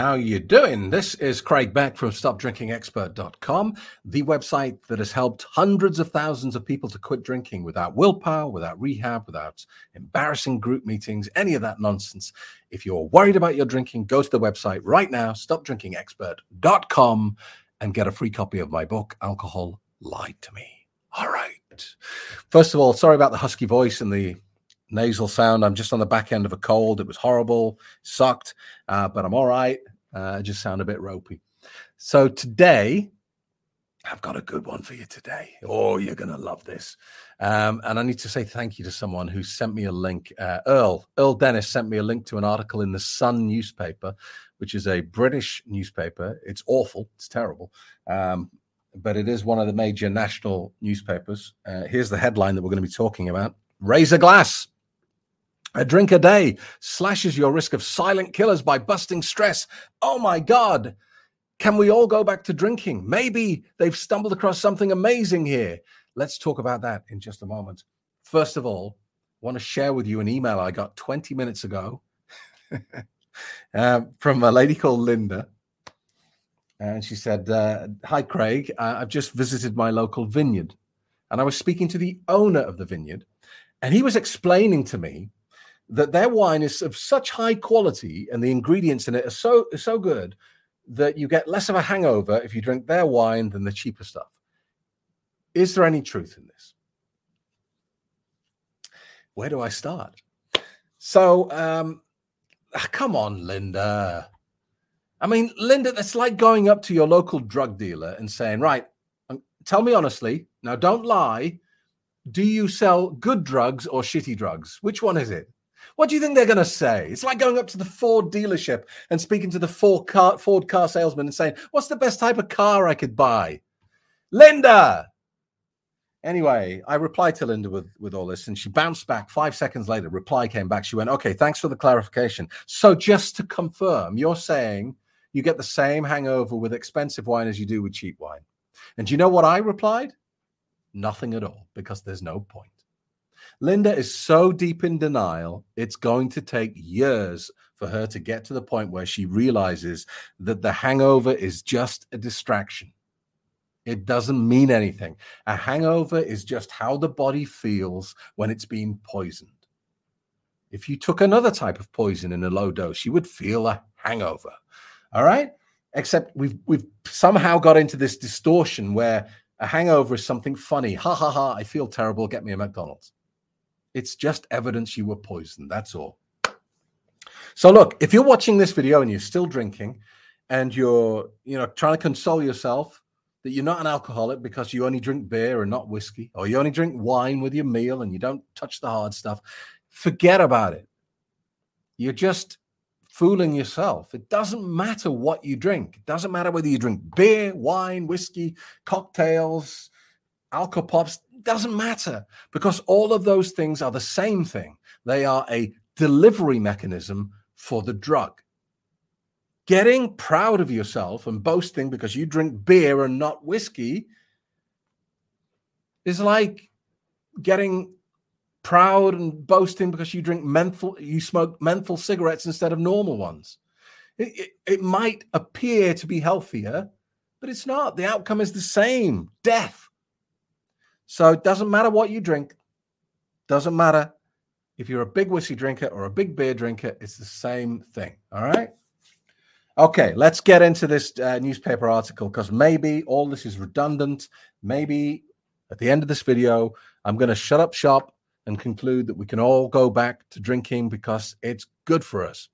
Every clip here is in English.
How you doing? This is Craig Beck from StopDrinkingExpert.com, the website that has helped hundreds of thousands of people to quit drinking without willpower, without rehab, without embarrassing group meetings, any of that nonsense. If you're worried about your drinking, go to the website right now, StopDrinkingExpert.com, and get a free copy of my book, Alcohol Lied to Me. All right. First of all, sorry about the husky voice and the nasal sound. I'm just on the back end of a cold. It was horrible, sucked, uh, but I'm all right. Uh, I just sound a bit ropey. So today, I've got a good one for you today. Oh, you're going to love this. Um, and I need to say thank you to someone who sent me a link. Uh, Earl, Earl Dennis sent me a link to an article in the Sun newspaper, which is a British newspaper. It's awful, it's terrible. Um, but it is one of the major national newspapers. Uh, here's the headline that we're going to be talking about a glass. A drink a day slashes your risk of silent killers by busting stress. Oh my God. Can we all go back to drinking? Maybe they've stumbled across something amazing here. Let's talk about that in just a moment. First of all, I want to share with you an email I got 20 minutes ago uh, from a lady called Linda. And she said, uh, Hi, Craig. Uh, I've just visited my local vineyard. And I was speaking to the owner of the vineyard. And he was explaining to me that their wine is of such high quality and the ingredients in it are so so good that you get less of a hangover if you drink their wine than the cheaper stuff. Is there any truth in this? Where do I start? So, um, ah, come on, Linda. I mean, Linda, that's like going up to your local drug dealer and saying, right, um, tell me honestly, now don't lie. Do you sell good drugs or shitty drugs? Which one is it? What do you think they're going to say? It's like going up to the Ford dealership and speaking to the Ford car, Ford car salesman and saying, What's the best type of car I could buy? Linda! Anyway, I replied to Linda with, with all this, and she bounced back five seconds later. Reply came back. She went, Okay, thanks for the clarification. So, just to confirm, you're saying you get the same hangover with expensive wine as you do with cheap wine. And do you know what I replied? Nothing at all, because there's no point. Linda is so deep in denial, it's going to take years for her to get to the point where she realizes that the hangover is just a distraction. It doesn't mean anything. A hangover is just how the body feels when it's being poisoned. If you took another type of poison in a low dose, you would feel a hangover. All right? Except we've we've somehow got into this distortion where a hangover is something funny. Ha ha ha, I feel terrible, get me a McDonald's. It's just evidence you were poisoned. That's all. So look, if you're watching this video and you're still drinking and you're, you know, trying to console yourself that you're not an alcoholic because you only drink beer and not whiskey, or you only drink wine with your meal and you don't touch the hard stuff, forget about it. You're just fooling yourself. It doesn't matter what you drink. It doesn't matter whether you drink beer, wine, whiskey, cocktails, alcopops doesn't matter because all of those things are the same thing. They are a delivery mechanism for the drug. Getting proud of yourself and boasting because you drink beer and not whiskey is like getting proud and boasting because you drink menthol, you smoke menthol cigarettes instead of normal ones. It, it, it might appear to be healthier, but it's not. The outcome is the same death. So it doesn't matter what you drink, doesn't matter if you're a big whiskey drinker or a big beer drinker, it's the same thing. All right. Okay, let's get into this uh, newspaper article because maybe all this is redundant. Maybe at the end of this video, I'm going to shut up shop and conclude that we can all go back to drinking because it's good for us.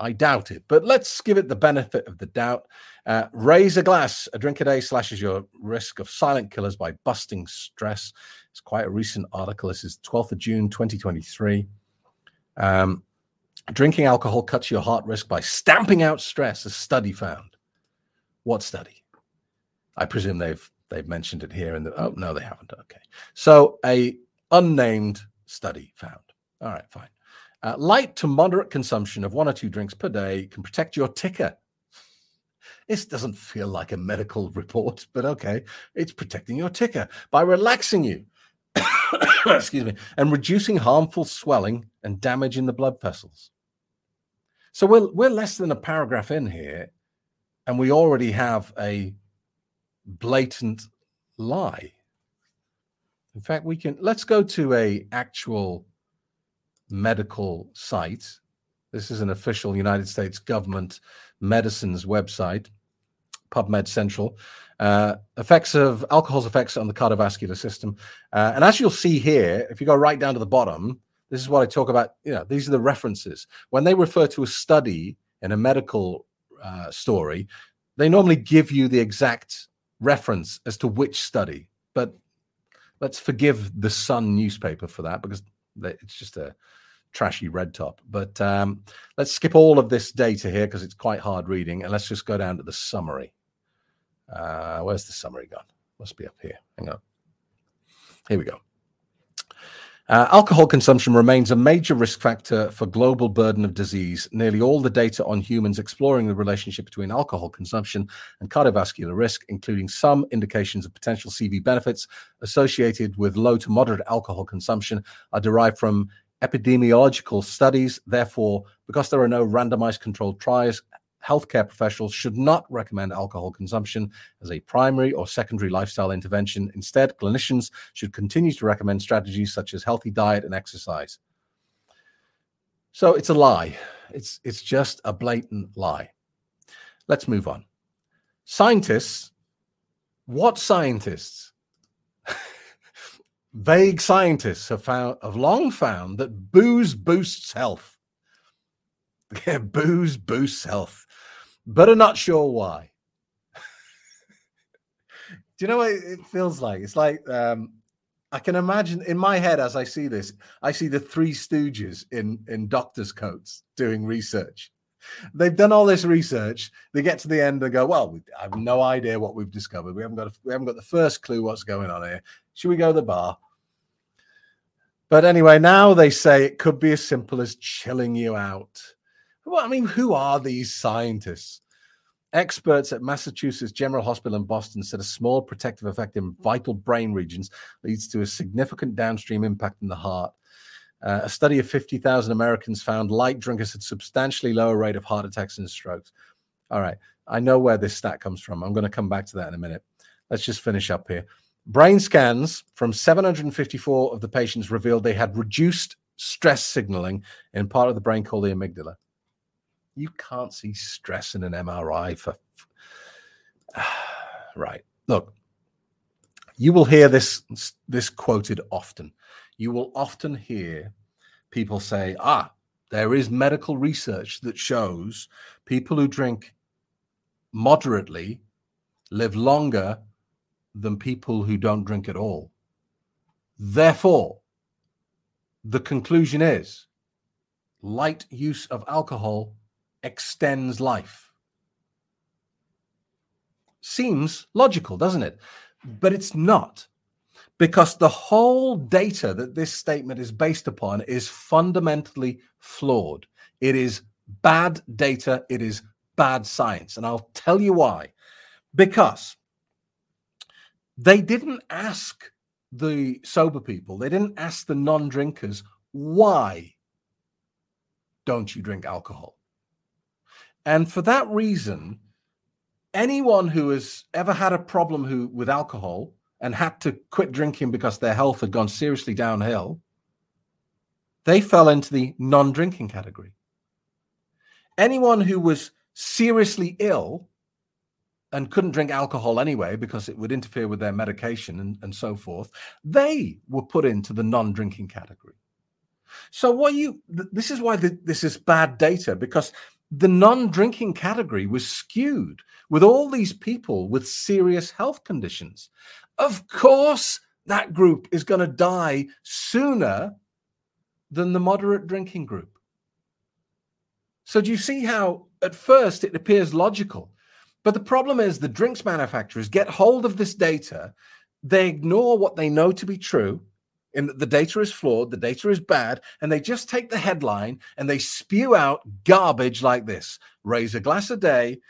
I doubt it, but let's give it the benefit of the doubt. Uh, raise a glass. A drink a day slashes your risk of silent killers by busting stress. It's quite a recent article. This is 12th of June, 2023. Um, drinking alcohol cuts your heart risk by stamping out stress. A study found. What study? I presume they've they've mentioned it here in the. Oh no, they haven't. Okay, so a unnamed study found. All right, fine. Uh, light to moderate consumption of one or two drinks per day can protect your ticker. This doesn't feel like a medical report, but okay. It's protecting your ticker by relaxing you, excuse me, and reducing harmful swelling and damage in the blood vessels. So we're we're less than a paragraph in here, and we already have a blatant lie. In fact, we can let's go to a actual medical site. This is an official United States government medicines website, PubMed Central. Uh, effects of alcohol's effects on the cardiovascular system. Uh, and as you'll see here, if you go right down to the bottom, this is what I talk about. You know, these are the references. When they refer to a study in a medical uh, story, they normally give you the exact reference as to which study. But let's forgive the Sun newspaper for that because it's just a trashy red top. But um, let's skip all of this data here because it's quite hard reading, and let's just go down to the summary. Uh, where's the summary gone? Must be up here. Hang on. Here we go. Uh, alcohol consumption remains a major risk factor for global burden of disease. Nearly all the data on humans exploring the relationship between alcohol consumption and cardiovascular risk, including some indications of potential CV benefits associated with low to moderate alcohol consumption, are derived from epidemiological studies. Therefore, because there are no randomized controlled trials, healthcare professionals should not recommend alcohol consumption as a primary or secondary lifestyle intervention. Instead, clinicians should continue to recommend strategies such as healthy diet and exercise. So it's a lie. It's it's just a blatant lie. Let's move on. Scientists, what scientists? Vague scientists have found have long found that booze boosts health. Yeah, booze boosts health but I'm not sure why. Do you know what it feels like? It's like um, I can imagine in my head as I see this, I see the three stooges in in doctors' coats doing research. They've done all this research. They get to the end and go, "Well, we, I have no idea what we've discovered. We haven't got a, we haven't got the first clue what's going on here. Should we go to the bar?" But anyway, now they say it could be as simple as chilling you out. Well, I mean, who are these scientists? Experts at Massachusetts General Hospital in Boston said a small protective effect in vital brain regions leads to a significant downstream impact in the heart. Uh, a study of 50,000 Americans found light drinkers had substantially lower rate of heart attacks and strokes. All right, I know where this stat comes from. I'm going to come back to that in a minute. Let's just finish up here. Brain scans from 754 of the patients revealed they had reduced stress signaling in part of the brain called the amygdala. You can't see stress in an MRI for. right. Look, you will hear this this quoted often. You will often hear people say, "Ah, there is medical research that shows people who drink moderately live longer than people who don't drink at all." Therefore, the conclusion is light use of alcohol extends life. Seems logical, doesn't it? But it's not because the whole data that this statement is based upon is fundamentally flawed. It is bad data, it is bad science. And I'll tell you why. Because they didn't ask the sober people, they didn't ask the non drinkers, why don't you drink alcohol? And for that reason, anyone who has ever had a problem who with alcohol and had to quit drinking because their health had gone seriously downhill, they fell into the non-drinking category. Anyone who was seriously ill and couldn't drink alcohol anyway because it would interfere with their medication and, and so forth, they were put into the non-drinking category. So what you this is why the, this is bad data because the non drinking category was skewed with all these people with serious health conditions. Of course, that group is going to die sooner than the moderate drinking group. So, do you see how at first it appears logical? But the problem is the drinks manufacturers get hold of this data, they ignore what they know to be true, in that the data is flawed, the data is bad, and they just take the headline and they spew out garbage like this raise a glass a day,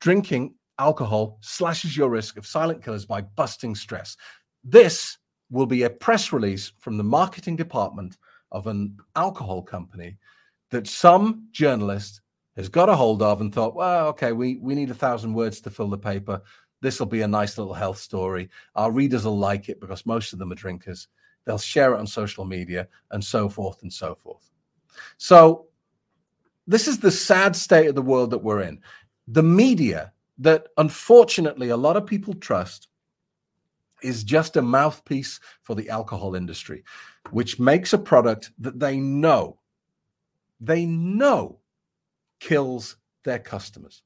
drinking alcohol slashes your risk of silent killers by busting stress. This will be a press release from the marketing department of an alcohol company that some journalist has got a hold of and thought, well, okay, we, we need a thousand words to fill the paper. This will be a nice little health story. Our readers will like it because most of them are drinkers. They'll share it on social media and so forth and so forth. So, this is the sad state of the world that we're in. The media, that unfortunately a lot of people trust, is just a mouthpiece for the alcohol industry, which makes a product that they know, they know kills their customers.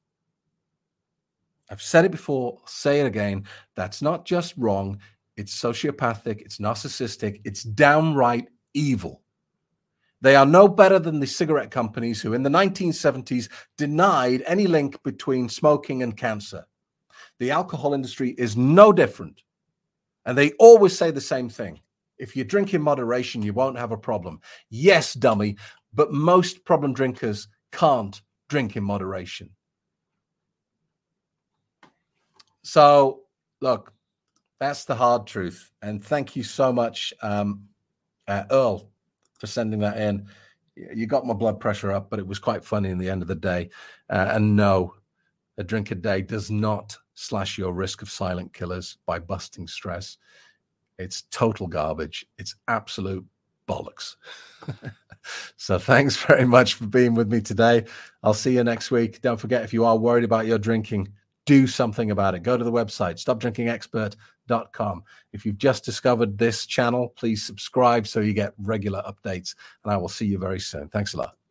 I've said it before, I'll say it again. That's not just wrong, it's sociopathic, it's narcissistic, it's downright evil. They are no better than the cigarette companies who, in the 1970s, denied any link between smoking and cancer. The alcohol industry is no different. And they always say the same thing if you drink in moderation, you won't have a problem. Yes, dummy, but most problem drinkers can't drink in moderation. So, look, that's the hard truth. And thank you so much, um, uh, Earl, for sending that in. You got my blood pressure up, but it was quite funny in the end of the day. Uh, and no, a drink a day does not slash your risk of silent killers by busting stress. It's total garbage. It's absolute bollocks. so thanks very much for being with me today. I'll see you next week. Don't forget, if you are worried about your drinking, do something about it. Go to the website, stopdrinkingexpert.com. If you've just discovered this channel, please subscribe so you get regular updates. And I will see you very soon. Thanks a lot.